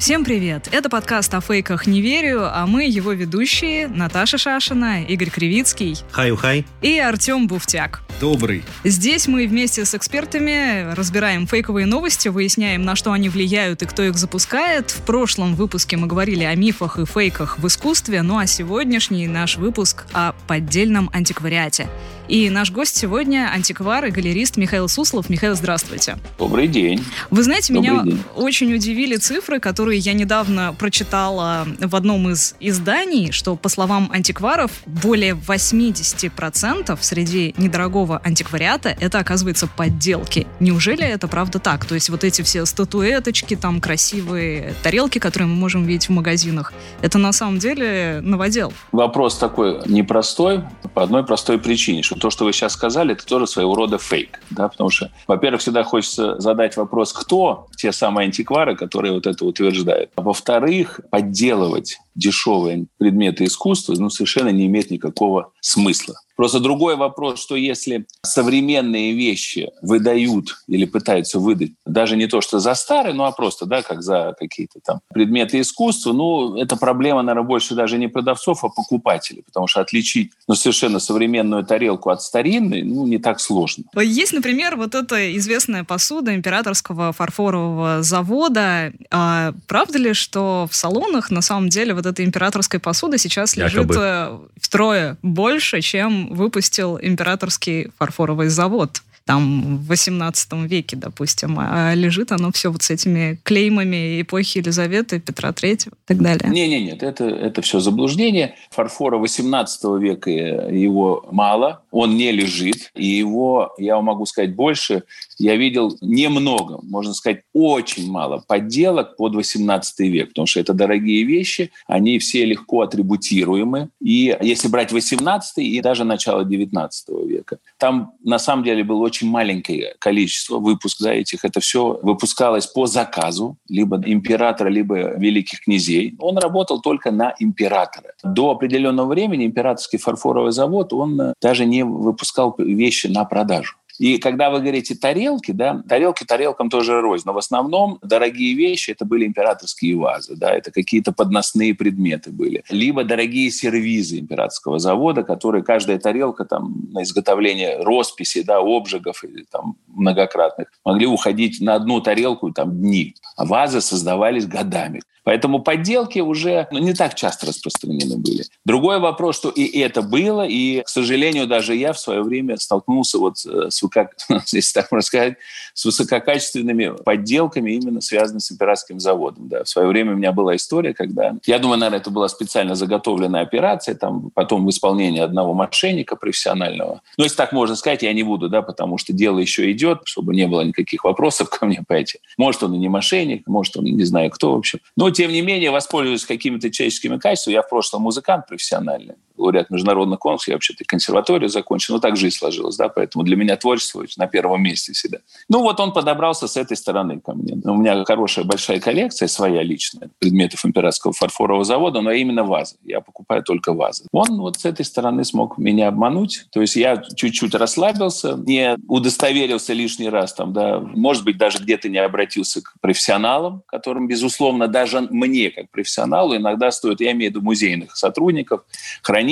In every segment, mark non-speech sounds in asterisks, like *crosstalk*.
Всем привет! Это подкаст о фейках «Не верю», а мы его ведущие Наташа Шашина, Игорь Кривицкий Хай-хай. и Артем Буфтяк. Добрый. Здесь мы вместе с экспертами разбираем фейковые новости, выясняем, на что они влияют и кто их запускает. В прошлом выпуске мы говорили о мифах и фейках в искусстве, ну а сегодняшний наш выпуск о поддельном антиквариате. И наш гость сегодня антиквар и галерист Михаил Суслов. Михаил, здравствуйте. Добрый день. Вы знаете, Добрый меня день. очень удивили цифры, которые я недавно прочитала в одном из изданий, что, по словам антикваров, более 80% среди недорогого антиквариата это, оказывается, подделки. Неужели это правда так? То есть вот эти все статуэточки, там красивые тарелки, которые мы можем видеть в магазинах, это на самом деле новодел. Вопрос такой непростой по одной простой причине, что то, что вы сейчас сказали, это тоже своего рода фейк. Да? Потому что, во-первых, всегда хочется задать вопрос, кто те самые антиквары, которые вот это утверждают. А во-вторых, подделывать дешевые предметы искусства ну, совершенно не имеет никакого смысла. Просто другой вопрос, что если современные вещи выдают или пытаются выдать даже не то, что за старые, ну а просто, да, как за какие-то там предметы искусства, ну, это проблема, наверное, больше даже не продавцов, а покупателей, потому что отличить ну, совершенно современную тарелку от старинной, ну, не так сложно. Есть, например, вот эта известная посуда императорского фарфорового завода. А правда ли, что в салонах на самом деле вот этой императорской посуды сейчас лежит Якобы. э, втрое больше, чем выпустил императорский фарфоровый завод? Там в 18 веке, допустим, а лежит оно все вот с этими клеймами эпохи Елизаветы, Петра Третьего и так далее. Не, не, нет, это, это все заблуждение. Фарфора 18 века э, его мало, он не лежит, и его, я вам могу сказать больше, я видел немного, можно сказать, очень мало подделок под 18 век, потому что это дорогие вещи, они все легко атрибутируемы. И если брать 18 и даже начало 19 века, там на самом деле было очень маленькое количество выпуск да, этих. Это все выпускалось по заказу либо императора, либо великих князей. Он работал только на императора. До определенного времени императорский фарфоровый завод, он э, даже не выпускал вещи на продажу. И когда вы говорите тарелки, да, тарелки тарелкам тоже рознь, но в основном дорогие вещи это были императорские вазы, да, это какие-то подносные предметы были, либо дорогие сервизы императорского завода, которые каждая тарелка там на изготовление росписи, да, обжигов или там многократных могли уходить на одну тарелку там дни, а вазы создавались годами. Поэтому подделки уже ну, не так часто распространены были. Другой вопрос, что и это было, и, к сожалению, даже я в свое время столкнулся вот э, с, высоко- *laughs* если так можно сказать, с высококачественными подделками, именно связанными с императорским заводом. Да. В свое время у меня была история, когда, я думаю, наверное, это была специально заготовленная операция, там потом в исполнении одного мошенника профессионального. Ну, если так можно сказать, я не буду, да, потому что дело еще идет, чтобы не было никаких вопросов ко мне, понимаете. Может, он и не мошенник, может, он не знаю кто, в общем. Но, тем не менее, воспользуясь какими-то человеческими качествами, я в прошлом музыкант профессиональный, лауреат международных конкурсов, я вообще-то консерваторию закончил, но так жизнь сложилась, да, поэтому для меня творчество на первом месте всегда. Ну, вот он подобрался с этой стороны ко мне. У меня хорошая большая коллекция, своя личная, предметов императорского фарфорового завода, но именно вазы. Я покупаю только вазы. Он вот с этой стороны смог меня обмануть. То есть я чуть-чуть расслабился, не удостоверился лишний раз, там, да, может быть, даже где-то не обратился к профессионалам, которым, безусловно, даже мне, как профессионалу, иногда стоит, я имею в виду музейных сотрудников, хранителей,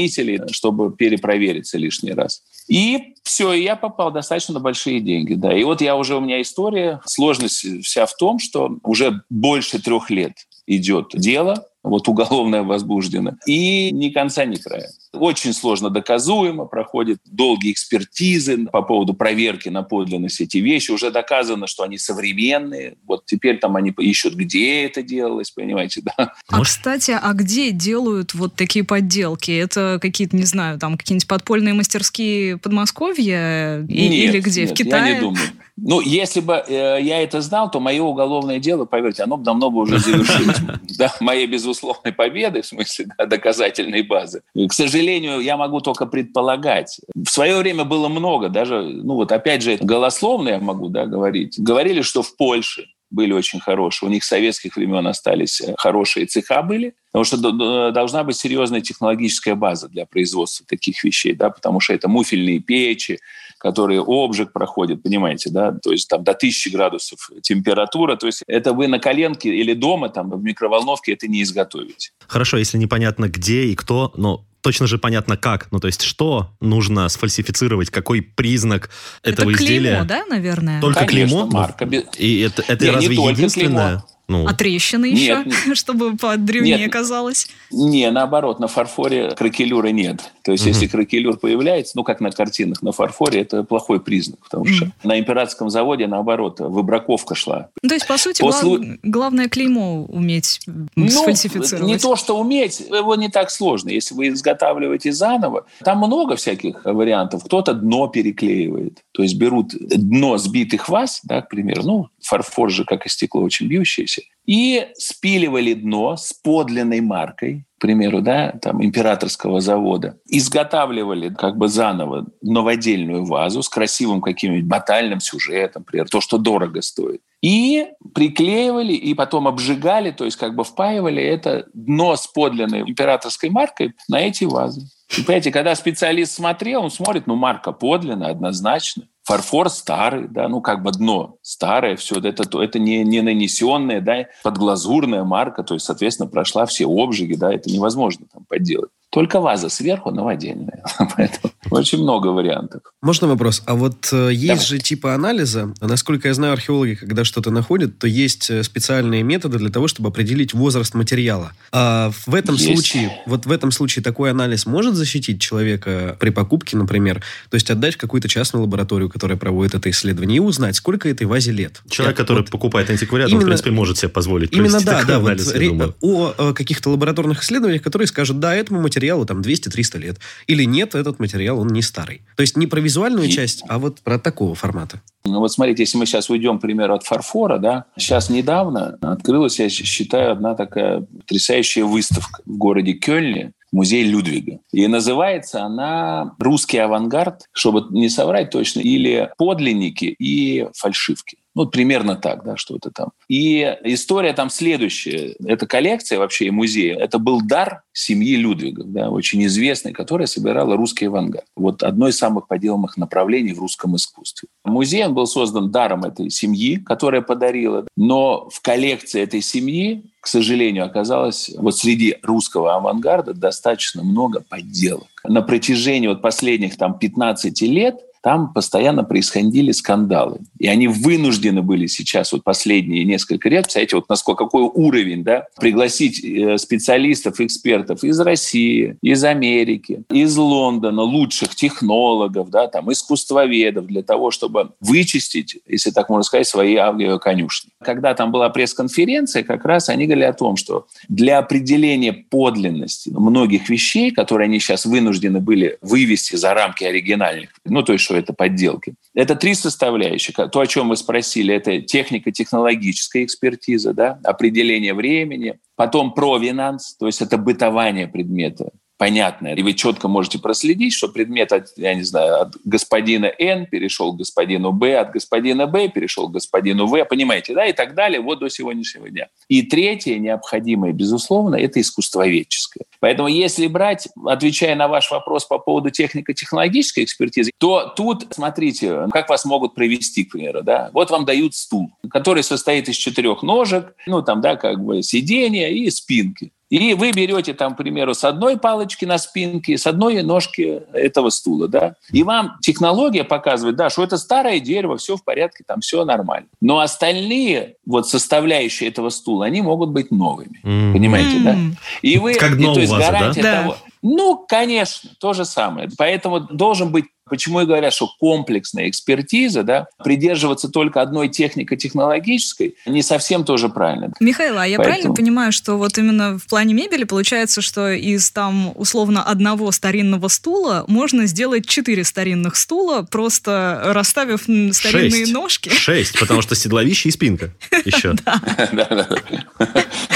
чтобы перепровериться лишний раз. И все, и я попал достаточно на большие деньги, да. И вот я уже, у меня история, сложность вся в том, что уже больше трех лет идет дело, вот уголовное возбуждено, и ни конца, ни края. Очень сложно доказуемо, проходят долгие экспертизы по поводу проверки на подлинность эти вещи. Уже доказано, что они современные. Вот теперь там они ищут, где это делалось, понимаете, да. А, кстати, а где делают вот такие подделки? Это какие-то, не знаю, там какие-нибудь подпольные мастерские Подмосковья? И- Нет, Или где? нет, в Китае? Я не думаю. Ну, если бы э, я это знал, то мое уголовное дело, поверьте, оно бы давно бы уже завершилось. *laughs* Да, моей безусловной победы, в смысле да, доказательной базы. К сожалению, сожалению, я могу только предполагать. В свое время было много, даже, ну вот опять же, голословно я могу да, говорить. Говорили, что в Польше были очень хорошие. У них с советских времен остались э, хорошие цеха были, потому что должна быть серьезная технологическая база для производства таких вещей, да, потому что это муфельные печи, которые обжиг проходят, понимаете, да, то есть там до 1000 градусов температура, то есть это вы на коленке или дома, там в микроволновке это не изготовите. Хорошо, если непонятно где и кто, но точно же понятно как. Ну, то есть, что нужно сфальсифицировать, какой признак это этого изделия. Клеймо, да, наверное? Только Конечно, клеймо? марка. И это, это не, разве не единственное? Клеймо. Ну. А трещины еще, нет, *laughs* чтобы подревнее нет, казалось? Не, наоборот, на фарфоре кракелюра нет. То есть, угу. если кракелюр появляется, ну, как на картинах на фарфоре, это плохой признак, потому что на императорском заводе, наоборот, выбраковка шла. Ну, то есть, по сути, После... глав... главное клеймо уметь ну, сфальсифицировать. Не то, что уметь, его не так сложно. Если вы изготавливаете заново, там много всяких вариантов. Кто-то дно переклеивает. То есть, берут дно сбитых ваз, да, к примеру, ну, фарфор же, как и стекло, очень бьющееся, и спиливали дно с подлинной маркой, к примеру, да, там, императорского завода, изготавливали как бы заново новодельную вазу с красивым каким-нибудь батальным сюжетом, например, то, что дорого стоит. И приклеивали, и потом обжигали, то есть как бы впаивали это дно с подлинной императорской маркой на эти вазы. Понимаете, когда специалист смотрел, он смотрит, ну, марка подлинная, однозначно. Фарфор старый, да, ну как бы дно старое, все это, это не, не нанесенная, да, подглазурная марка, то есть, соответственно, прошла все обжиги, да, это невозможно там подделать. Только ваза сверху новодельная. *laughs* Поэтому очень много вариантов. Можно вопрос? А вот э, есть Давай. же типы анализа. Насколько я знаю, археологи, когда что-то находят, то есть э, специальные методы для того, чтобы определить возраст материала. А в этом есть. случае, вот в этом случае такой анализ может защитить человека при покупке, например? То есть отдать в какую-то частную лабораторию, которая проводит это исследование, и узнать, сколько этой вазе лет. Человек, я, который вот, покупает антиквариат, именно, он, в принципе, может себе позволить Именно да, да. Анализ, вот, ре, о, о э, каких-то лабораторных исследованиях, которые скажут, да, этому материалу там 200-300 лет. Или нет, этот материал, он не старый. То есть не про визуальную часть, а вот про такого формата. Ну вот смотрите, если мы сейчас уйдем, к примеру, от фарфора, да, сейчас недавно открылась, я считаю, одна такая потрясающая выставка в городе Кёльне, музей Людвига. И называется она «Русский авангард», чтобы не соврать точно, или «Подлинники и фальшивки». Ну, примерно так, да, что это там. И история там следующая. Эта коллекция вообще и музей, это был дар семьи Людвигов, да, очень известной, которая собирала русский авангард. Вот одно из самых поделанных направлений в русском искусстве. Музей он был создан даром этой семьи, которая подарила, но в коллекции этой семьи к сожалению, оказалось вот среди русского авангарда достаточно много подделок. На протяжении вот последних там 15 лет там постоянно происходили скандалы. И они вынуждены были сейчас, вот последние несколько лет, представляете, вот насколько, какой уровень, да, пригласить э, специалистов, экспертов из России, из Америки, из Лондона, лучших технологов, да, там, искусствоведов для того, чтобы вычистить, если так можно сказать, свои авиаконюшни. Когда там была пресс-конференция, как раз они говорили о том, что для определения подлинности многих вещей, которые они сейчас вынуждены были вывести за рамки оригинальных, ну, то есть что это подделки. Это три составляющих. То, о чем вы спросили, это технико-технологическая экспертиза, да, определение времени, потом провинанс, то есть это бытование предмета, понятное, и вы четко можете проследить, что предмет, от, я не знаю, от господина Н перешел к господину Б, от господина Б перешел к господину В, понимаете, да, и так далее, вот до сегодняшнего дня. И третье, необходимое, безусловно, это искусствоведческое. Поэтому если брать, отвечая на ваш вопрос по поводу технико-технологической экспертизы, то тут, смотрите, как вас могут провести, к примеру, да, вот вам дают стул, который состоит из четырех ножек, ну, там, да, как бы сиденья и спинки. И вы берете там, к примеру, с одной палочки на спинке, с одной ножки этого стула, да, и вам технология показывает, да, что это старое дерево, все в порядке, там все нормально. Но остальные вот составляющие этого стула, они могут быть новыми, mm. понимаете, да? И вы, как и, то есть гарантия да? того, ну, конечно, то же самое. Поэтому должен быть Почему и говорят, что комплексная экспертиза, да, придерживаться только одной технико-технологической, не совсем тоже правильно. Михаил, а я Поэтому... правильно понимаю, что вот именно в плане мебели получается, что из там условно одного старинного стула можно сделать четыре старинных стула, просто расставив старинные Шесть. ножки? Шесть, потому что седловище и спинка *laughs* еще. *laughs*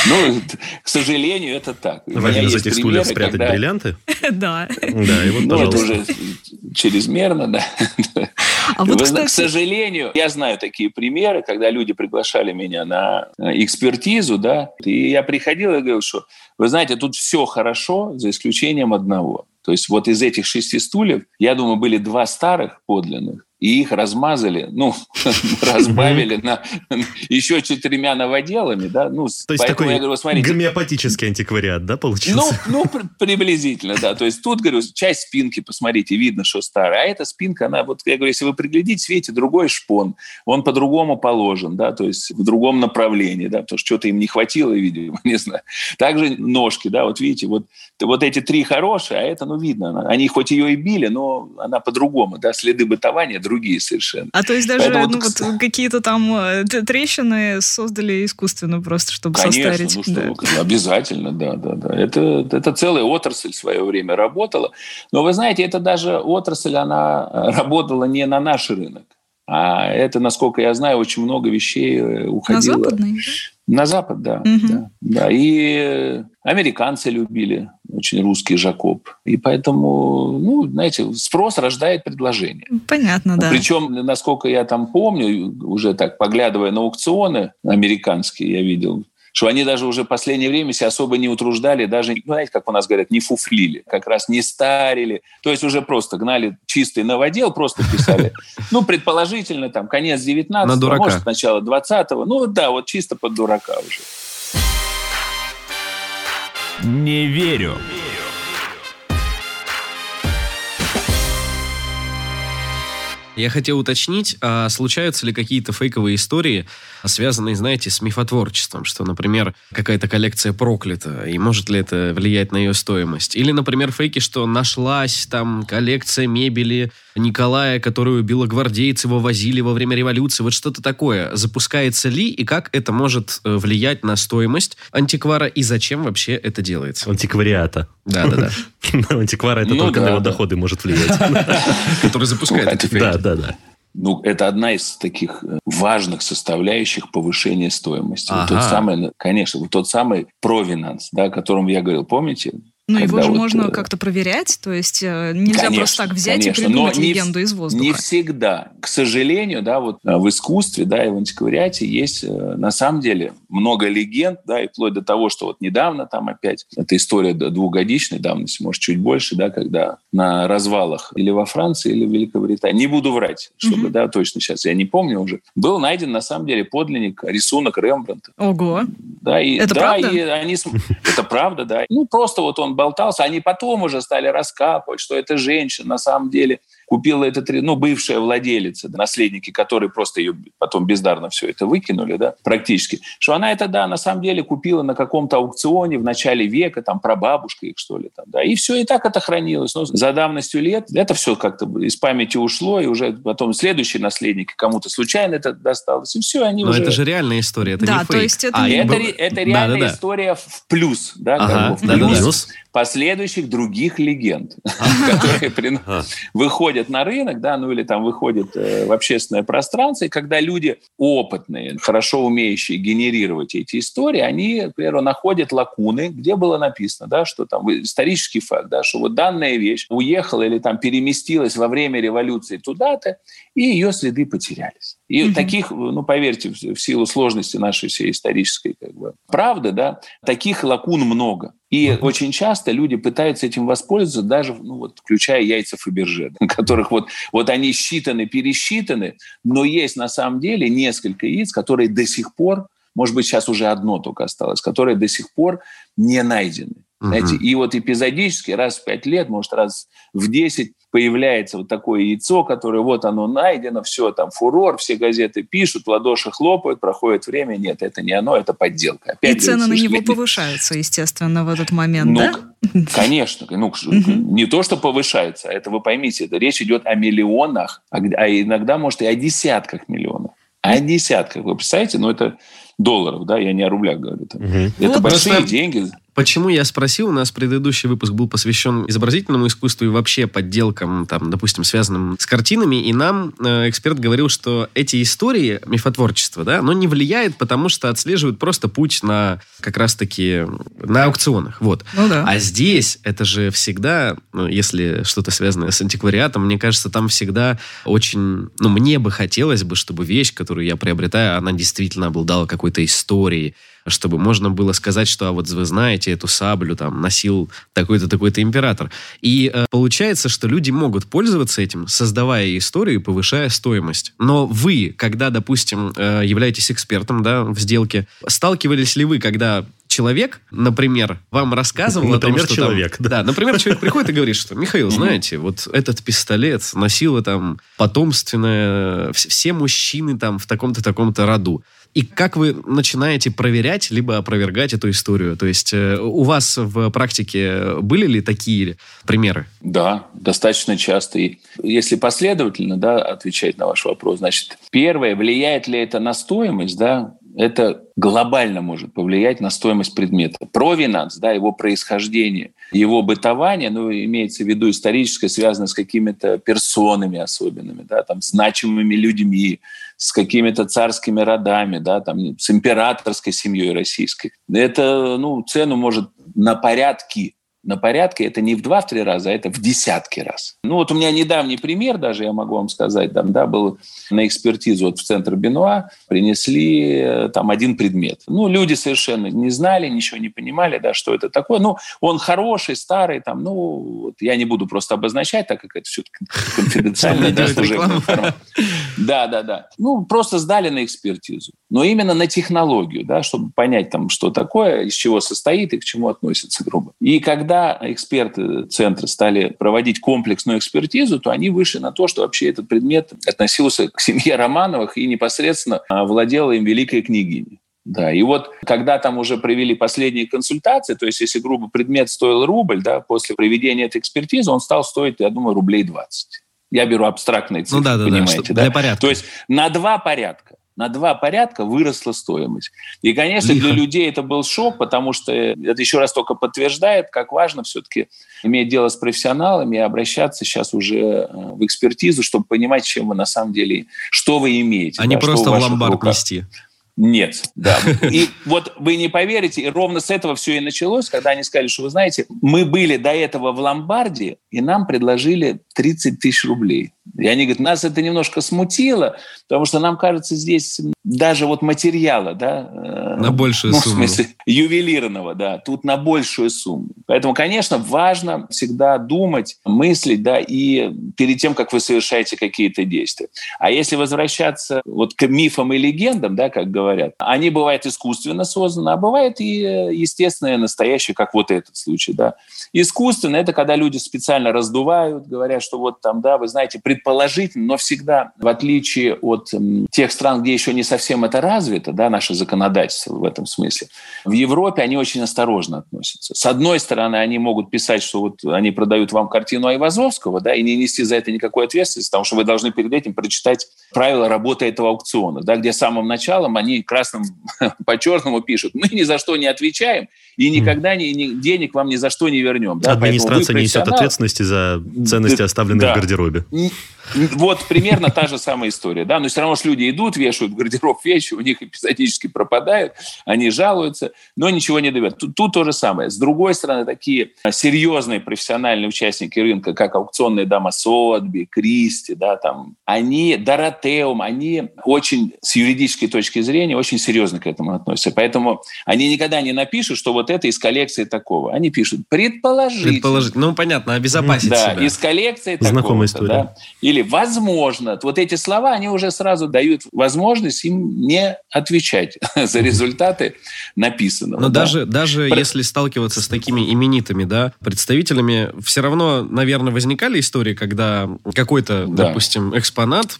Ну, к сожалению, это так. В один из этих стульев спрятать бриллианты? *laughs* Да. Да, и вот, ну, это уже чрезмерно, да. А вот, кстати... К сожалению, я знаю такие примеры, когда люди приглашали меня на э, экспертизу, да, и я приходил и говорил, что, вы знаете, тут все хорошо, за исключением одного. То есть вот из этих шести стульев, я думаю, были два старых подлинных, и их размазали, ну, *laughs* разбавили на еще четырьмя новоделами, да, ну, то есть такой я говорю, смотрите, гомеопатический антиквариат, да, получился? Ну, ну, приблизительно, да, то есть тут, говорю, часть спинки, посмотрите, видно, что старая, а эта спинка, она, вот, я говорю, если вы приглядите, видите, другой шпон, он по-другому положен, да, то есть в другом направлении, да, потому что что-то им не хватило, видимо, *laughs* не знаю. Также ножки, да, вот видите, вот, вот эти три хорошие, а это, ну, видно, они хоть ее и били, но она по-другому, да, следы бытования другие совершенно. А то есть даже Поэтому, ну, вот, какие-то там э, трещины создали искусственно просто, чтобы Конечно, состарить. Ну, что, да. Обязательно, да, да, да. Это, это целая отрасль в свое время работала. Но вы знаете, это даже отрасль, она э, работала не на наш рынок. А это, насколько я знаю, очень много вещей э, уходило. На западный? На Запад, да. Угу. да, да. И американцы любили очень русский Жакоб. И поэтому, ну, знаете, спрос рождает предложение. Понятно, да. Причем, насколько я там помню, уже так поглядывая на аукционы американские, я видел, что они даже уже в последнее время себя особо не утруждали, даже, ну, знаете, как у нас говорят, не фуфлили, как раз не старили. То есть уже просто гнали чистый новодел, просто писали. *laughs* Ну, предположительно, там, конец 19-го, может, начало 20-го. Ну, да, вот чисто под дурака уже. Не верю. Я хотел уточнить, а случаются ли какие-то фейковые истории, связанные, знаете, с мифотворчеством, что, например, какая-то коллекция проклята, и может ли это влиять на ее стоимость? Или, например, фейки, что нашлась там коллекция мебели Николая, которую белогвардейцы вывозили во время революции, вот что-то такое. Запускается ли и как это может э, влиять на стоимость антиквара, и зачем вообще это делается? Антиквариата. Да-да-да. *laughs* Антиквара это ну только на его доходы может влиять. *laughs* Который запускает эти. Да, да, да. Ну, это одна из таких э, важных составляющих повышения стоимости. Ага. Вот тот самый, конечно, вот тот самый провинанс, да, о котором я говорил, помните? Ну, его же вот, можно э, как-то проверять, то есть э, нельзя конечно, просто так взять конечно, и придумать но легенду не, из воздуха. Не всегда. К сожалению, да, вот в искусстве, да, и в антиквариате есть на самом деле много легенд, да, и вплоть до того, что вот недавно там опять, эта история двухгодичной давности, может, чуть больше, да, когда на развалах или во Франции, или в Великобритании, не буду врать, чтобы, mm-hmm. да, точно сейчас, я не помню уже, был найден, на самом деле, подлинник, рисунок Рембрандта. Ого! Да, и, это да, правда? И они, это правда, да. Ну, просто вот он болтался, они потом уже стали раскапывать, что это женщина, на самом деле, купила этот, ну, бывшая владелица, наследники, которые просто ее потом бездарно все это выкинули, да, практически, что она это, да, на самом деле купила на каком-то аукционе в начале века, там, прабабушка их, что ли, там, да, и все, и так это хранилось. Но за давностью лет это все как-то из памяти ушло, и уже потом следующие наследники кому-то случайно это досталось, и все, они Но уже... это же реальная история, это да, не фейк. то есть это... А, это, это реальная да, да, да. история в плюс, да, ага, как бы в плюс. Да, да, да последующих других легенд, *laughs* которые выходят на рынок, да, ну или там выходят э, в общественное пространство, и когда люди опытные, хорошо умеющие генерировать эти истории, они, к примеру, находят лакуны, где было написано, да, что там исторический факт, да, что вот данная вещь уехала или там переместилась во время революции туда-то, и ее следы потерялись. И угу. таких, ну, поверьте, в силу сложности нашей всей исторической как бы, правды, да, таких лакун много. И очень часто люди пытаются этим воспользоваться, даже, ну, вот, включая яйца Фаберже, которых вот, вот они считаны, пересчитаны, но есть на самом деле несколько яиц, которые до сих пор, может быть, сейчас уже одно только осталось, которые до сих пор не найдены. Угу. Знаете, и вот эпизодически раз в пять лет, может, раз в десять появляется вот такое яйцо, которое вот оно найдено, все, там фурор, все газеты пишут, ладоши хлопают, проходит время, нет, это не оно, это подделка. Опять и цены на него повышаются, естественно, в этот момент, ну, да? Конечно, ну, не то, что повышаются, а это вы поймите, это речь идет о миллионах, а, а иногда, может, и о десятках миллионов. О десятках, вы представляете? Ну, это долларов, да, я не о рублях говорю. Угу. Это вот большие просто... деньги. Почему я спросил, у нас предыдущий выпуск был посвящен изобразительному искусству и вообще подделкам, там, допустим, связанным с картинами, и нам э, эксперт говорил, что эти истории мифотворчества, да, оно не влияет, потому что отслеживают просто путь на как раз-таки на аукционах, вот. Ну, да. А здесь это же всегда, ну, если что-то связанное с антиквариатом, мне кажется, там всегда очень, ну, мне бы хотелось бы, чтобы вещь, которую я приобретаю, она действительно обладала какой-то историей, чтобы можно было сказать, что а вот вы знаете, эту саблю там носил такой-то, такой-то император. И э, получается, что люди могут пользоваться этим, создавая историю и повышая стоимость. Но вы, когда, допустим, э, являетесь экспертом да, в сделке, сталкивались ли вы, когда человек, например, вам рассказывал например, о том, что человек, там, да. да, например, человек приходит и говорит, что Михаил, знаете, вот этот пистолет носило там потомственное, все мужчины там в таком-то таком-то роду. И как вы начинаете проверять, либо опровергать эту историю? То есть э, у вас в практике были ли такие примеры? Да, достаточно часто. И если последовательно да, отвечать на ваш вопрос, значит, первое, влияет ли это на стоимость, да, это глобально может повлиять на стоимость предмета. Провинанс, да, его происхождение, его бытование, ну, имеется в виду историческое, связано с какими-то персонами особенными, да, там, значимыми людьми, с какими-то царскими родами, да, там, с императорской семьей российской. Это, ну, цену может на порядки на порядке, это не в два-три раза, а это в десятки раз. Ну вот у меня недавний пример даже, я могу вам сказать, там, да, был на экспертизу вот в центр Бенуа, принесли э, там один предмет. Ну, люди совершенно не знали, ничего не понимали, да, что это такое. Ну, он хороший, старый, там, ну, вот я не буду просто обозначать, так как это все-таки конфиденциальная да, информация. Да, да, да. Ну, просто сдали на экспертизу. Но именно на технологию, да, чтобы понять, там, что такое, из чего состоит и к чему относится, грубо. И когда когда эксперты центра стали проводить комплексную экспертизу, то они вышли на то, что вообще этот предмет относился к семье Романовых и непосредственно а, владела им великая княгиня. Да, и вот когда там уже провели последние консультации, то есть если, грубо, предмет стоил рубль, да, после проведения этой экспертизы он стал стоить, я думаю, рублей 20. Я беру абстрактные цифры, ну, да, да, понимаете, да, да? Для порядка. То есть на два порядка на два порядка выросла стоимость. И, конечно, для людей это был шок, потому что это еще раз только подтверждает, как важно все-таки иметь дело с профессионалами и обращаться сейчас уже э, в экспертизу, чтобы понимать, чем вы на самом деле, что вы имеете. А да, не просто в ломбард нести. Нет, да. *laughs* И вот вы не поверите, и ровно с этого все и началось, когда они сказали, что вы знаете, мы были до этого в ломбарде, и нам предложили 30 тысяч рублей. И они говорят, нас это немножко смутило, потому что нам кажется, здесь даже вот материала, да, э, на большую ну, сумму. в смысле ювелирного, да, тут на большую сумму. Поэтому, конечно, важно всегда думать, мыслить, да, и перед тем, как вы совершаете какие-то действия. А если возвращаться вот к мифам и легендам, да, как говорят, они бывают искусственно созданы, а бывает и естественное, настоящее, как вот этот случай, да. Искусственно – это когда люди специально раздувают, говорят, что вот там, да, вы знаете, предположительно, но всегда, в отличие от тех стран, где еще не совсем это развито, да, наше законодательство в этом смысле, в Европе они очень осторожно относятся. С одной стороны, они могут писать, что вот они продают вам картину Айвазовского, да, и не нести за это никакой ответственности, потому что вы должны перед этим прочитать правила работы этого аукциона, да, где самым началом они красным *laughs* по черному пишут, мы ни за что не отвечаем и никогда ни, ни, денег вам ни за что не вернем. Да? Администрация несет ответственности за ценности, оставленные да. в гардеробе. Вот примерно та же самая история. Да? Но все равно что люди идут, вешают в гардероб вещи, у них эпизодически пропадают, они жалуются, но ничего не дают. Тут, тут то же самое. С другой стороны, такие серьезные профессиональные участники рынка, как аукционные дома Сотби, Кристи, да, там, они дорогие Теум, они очень, с юридической точки зрения, очень серьезно к этому относятся. Поэтому они никогда не напишут, что вот это из коллекции такого. Они пишут предположить. Предположить. Ну, понятно, обезопасить да, себя. из коллекции Знакомая история. Да? Или возможно. Вот эти слова, они уже сразу дают возможность им не отвечать *laughs* за результаты написанного. Но да. даже, даже Про... если сталкиваться с такими именитыми да, представителями, все равно, наверное, возникали истории, когда какой-то, да. допустим, экспонат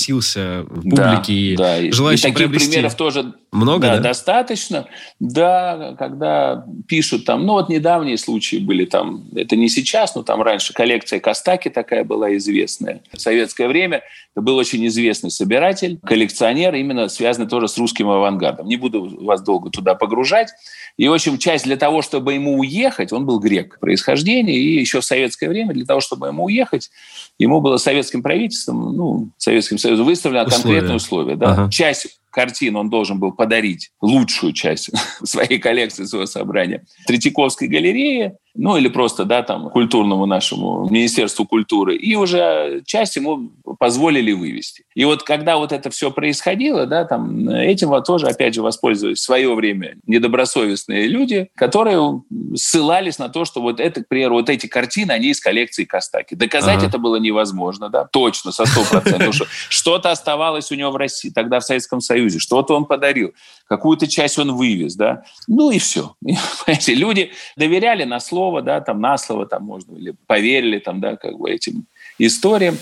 преподносился публике да, и да. желающим и таких приобрести... примеров тоже много, да, да? достаточно. Да, когда пишут там, ну вот недавние случаи были там, это не сейчас, но там раньше коллекция Костаки такая была известная. В советское время это был очень известный собиратель, коллекционер, именно связанный тоже с русским авангардом. Не буду вас долго туда погружать. И, в общем, часть для того, чтобы ему уехать, он был грек происхождения, и еще в советское время для того, чтобы ему уехать, ему было советским правительством, ну, Советским Союзом выставлено условия. конкретное условие. Да? Ага. Часть картин он должен был подарить, лучшую часть *laughs* своей коллекции, своего собрания, Третьяковской галерее, ну или просто, да, там, культурному нашему Министерству культуры, и уже часть ему позволили вывести. И вот когда вот это все происходило, да, там, этим вот тоже, опять же, воспользовались в свое время недобросовестные люди, которые ссылались на то, что вот это, к примеру, вот эти картины, они из коллекции Костаки. Доказать ага. это было невозможно, да, точно, со сто процентов. Что-то оставалось у него в России, тогда в Советском Союзе, что-то он подарил, какую-то часть он вывез, да, ну и все. *laughs* Понимаете, люди доверяли на слово, да, там на слово, там можно, или поверили там, да, как бы этим историям.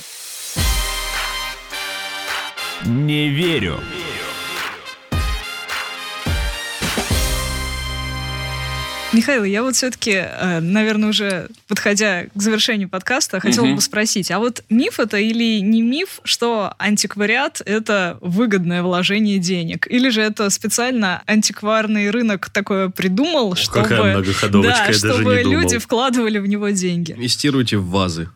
Не верю. Михаил, я вот все-таки, э, наверное, уже подходя к завершению подкаста, хотела угу. бы спросить, а вот миф это или не миф, что антиквариат — это выгодное вложение денег? Или же это специально антикварный рынок такое придумал, чтобы, Какая многоходовочка, да, я чтобы даже не люди вкладывали в него деньги? Инвестируйте в вазы.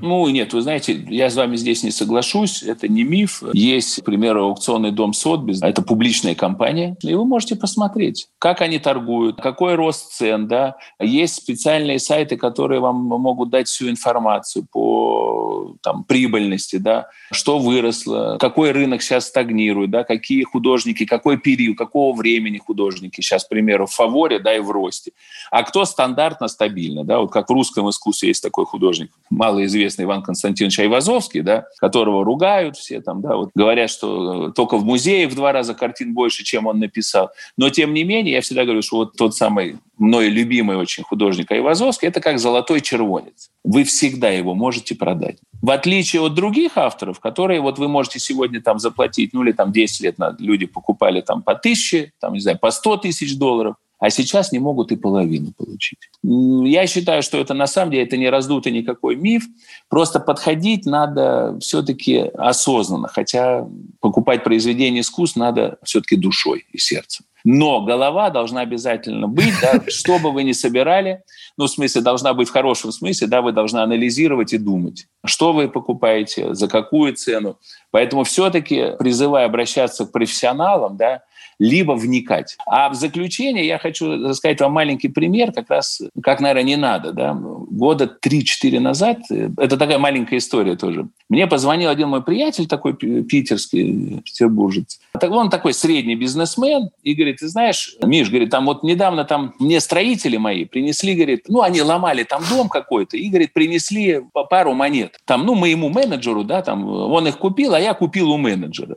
Ну, нет, вы знаете, я с вами здесь не соглашусь, это не миф. Есть, к примеру, аукционный дом Сотбис, это публичная компания, и вы можете посмотреть, как они торгуют, какой рост цен, да. Есть специальные сайты, которые вам могут дать всю информацию по там, прибыльности, да, что выросло, какой рынок сейчас стагнирует, да, какие художники, какой период, какого времени художники сейчас, к примеру, в фаворе, да, и в росте. А кто стандартно стабильно, да, вот как в русском искусстве есть такой художник, мало малоизвестный Иван Константинович Айвазовский, да, которого ругают все там, да, вот говорят, что только в музее в два раза картин больше, чем он написал. Но тем не менее, я всегда говорю, что вот тот самый мной любимый очень художник Айвазовский, это как золотой червонец. Вы всегда его можете продать. В отличие от других авторов, которые вот вы можете сегодня там заплатить, ну или там 10 лет люди покупали там по тысяче, там, не знаю, по 100 тысяч долларов, а сейчас не могут и половину получить. Я считаю, что это на самом деле это не раздутый никакой миф, просто подходить надо все-таки осознанно, хотя покупать произведение искусств надо все-таки душой и сердцем. Но голова должна обязательно быть, да, *laughs* что бы вы ни собирали, ну, в смысле, должна быть в хорошем смысле, да, вы должны анализировать и думать, что вы покупаете, за какую цену. Поэтому все-таки призываю обращаться к профессионалам, да, либо вникать. А в заключение я хочу сказать вам маленький пример, как раз, как, наверное, не надо. Да? Года 3-4 назад, это такая маленькая история тоже, мне позвонил один мой приятель, такой питерский, петербуржец. Он такой средний бизнесмен, и говорит, ты знаешь, Миш, говорит, там вот недавно там мне строители мои принесли, говорит, ну, они ломали там дом какой-то, и, говорит, принесли пару монет. Там, ну, моему менеджеру, да, там, он их купил, а я купил у менеджера.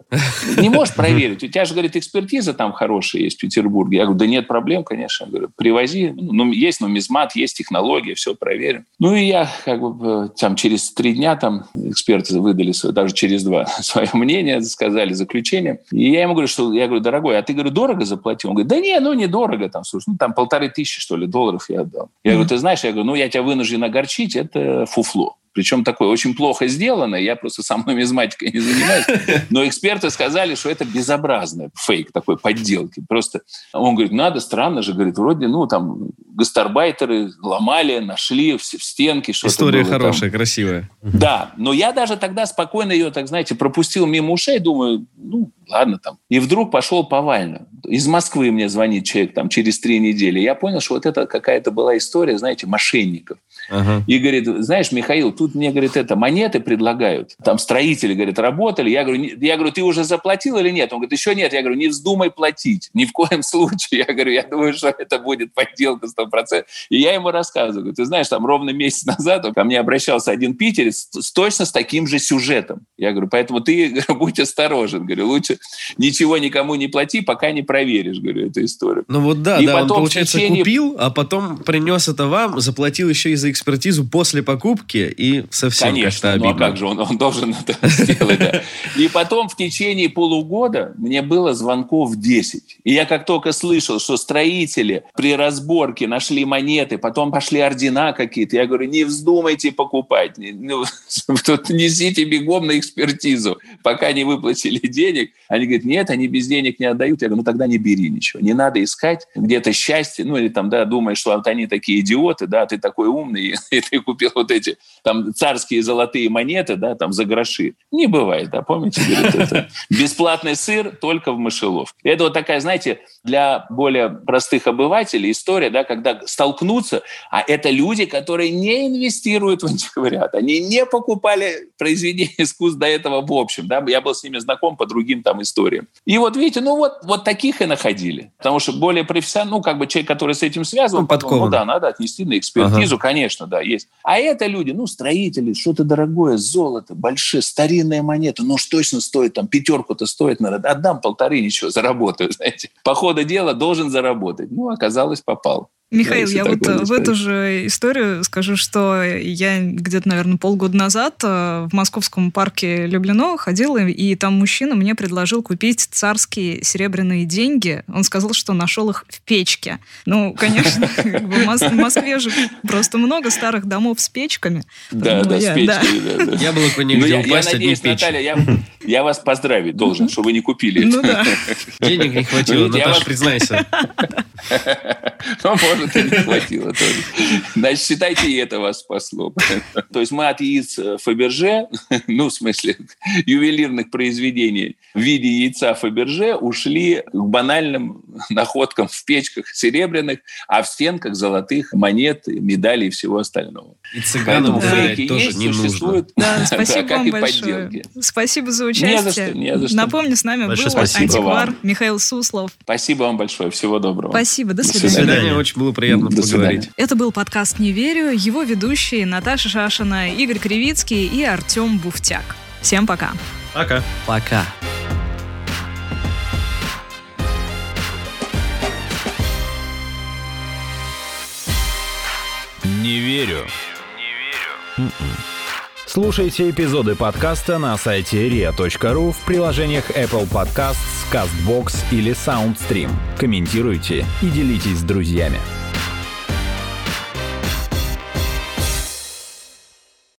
Не можешь проверить? У тебя же, говорит, экспертиза экспертиза там хорошая есть в Петербурге. Я говорю, да нет проблем, конечно. Я говорю, привози. Ну, есть нумизмат, есть технология, все проверим. Ну, и я как бы там через три дня там эксперты выдали, свое, даже через два, *laughs* свое мнение, сказали заключение. И я ему говорю, что я говорю, дорогой, а ты, говорю, дорого заплатил? Он говорит, да не, ну, недорого. Там, слушай, ну, там полторы тысячи, что ли, долларов я отдал. Я говорю, ты знаешь, я говорю, ну, я тебя вынужден огорчить, это фуфло. Причем такое очень плохо сделано. Я просто сам нумизматикой не занимаюсь. Но эксперты сказали, что это безобразный фейк такой подделки. Просто он говорит, надо, странно же. Говорит, вроде, ну, там, гастарбайтеры ломали, нашли в, в стенке что-то. История было, хорошая, там. красивая. Да, но я даже тогда спокойно ее, так знаете, пропустил мимо ушей, думаю, ну, ладно там. И вдруг пошел повально. Из Москвы мне звонит человек там через три недели. Я понял, что вот это какая-то была история, знаете, мошенников. Ага. И говорит, знаешь, Михаил, тут мне, говорит, это, монеты предлагают. Там строители, говорит, работали. Я говорю, я говорю, ты уже заплатил или нет? Он говорит, еще нет. Я говорю, не вздумай платить. Ни в коем *laughs* случае. Я говорю, я думаю, что это будет подделка 100%. И я ему рассказываю. Ты знаешь, там ровно месяц назад ко мне обращался один питерец с, точно с таким же сюжетом. Я говорю, поэтому ты говорю, *laughs* будь осторожен. Говорю, лучше ничего никому не плати, пока не проверишь, говорю, эту историю. Ну вот да, и да, он, получается, течение... купил, а потом принес это вам, заплатил еще и за экспертизу после покупки, и совсем Конечно, ну а как же, он, он должен *laughs* это сделать, да. И потом в течение полугода мне было звонков 10. И я как только слышал, что строители при разборке нашли монеты, потом пошли ордена какие-то, я говорю, не вздумайте покупать, ну, *laughs* тут несите бегом на экспертизу, пока не выплатили денег. Они говорят, нет, они без денег не отдают. Я говорю, ну тогда не бери ничего. Не надо искать где-то счастье, ну или там, да, думаешь, что вот они такие идиоты, да, ты такой умный, *laughs* и ты купил вот эти там царские золотые монеты, да, там за гроши. Не бывает, да, помните, говорит, это бесплатный сыр только в мышеловке. Это вот такая, знаете, для более простых обывателей история, да, когда столкнутся, а это люди, которые не инвестируют в антиквариат, *laughs* они не покупали произведения искусств до этого в общем, да, я был с ними знаком по другим там историям. И вот видите, ну вот, вот таких и находили, потому что более профессионально, ну как бы человек, который с этим связан, ну, ну да, надо отнести на экспертизу, ага. конечно, да, есть. А это люди, ну строители, что-то дорогое, золото, большие, старинная монета, ну что точно стоит, там пятерку-то стоит, наверное, отдам полторы, ничего, заработаю, *laughs* знаете. По ходу дела должен заработать. Ну, оказалось, попал. Михаил, я вот э, в эту же историю скажу, что я где-то, наверное, полгода назад э, в московском парке Люблино ходила, и там мужчина мне предложил купить царские серебряные деньги. Он сказал, что нашел их в печке. Ну, конечно, *laughs* в Москве же просто много старых домов с печками. Да, да, с печками. Я был бы нигде упасть, одни. Наталья, я вас поздравить должен, что вы не купили. Ну да. *laughs* Денег не хватило, Наташа, признайся. *laughs* Ну, может, и не хватило тоже. Значит, считайте, и это вас спасло. То есть мы от яиц э, Фаберже, *laughs* ну, в смысле, ювелирных произведений в виде яйца Фаберже ушли к банальным находкам в печках серебряных, а в стенках золотых монет, медалей и всего остального. И цыганам да. фейки тоже есть, не существуют. Да, спасибо *laughs* да, вам большое. Подделки. Спасибо за участие. Не за что, не за что. Напомню, с нами большое был спасибо антиквар вам. Михаил Суслов. Спасибо вам большое. Всего доброго. Спасибо. До свидания. До свидания. Очень было приятно До поговорить. Свидания. Это был подкаст «Не верю». Его ведущие Наташа Шашина, Игорь Кривицкий и Артем Буфтяк. Всем пока. Пока. Пока. Не верю. Не верю. М-м. Слушайте эпизоды подкаста на сайте ria.ru в приложениях Apple Podcasts, CastBox или SoundStream. Комментируйте и делитесь с друзьями.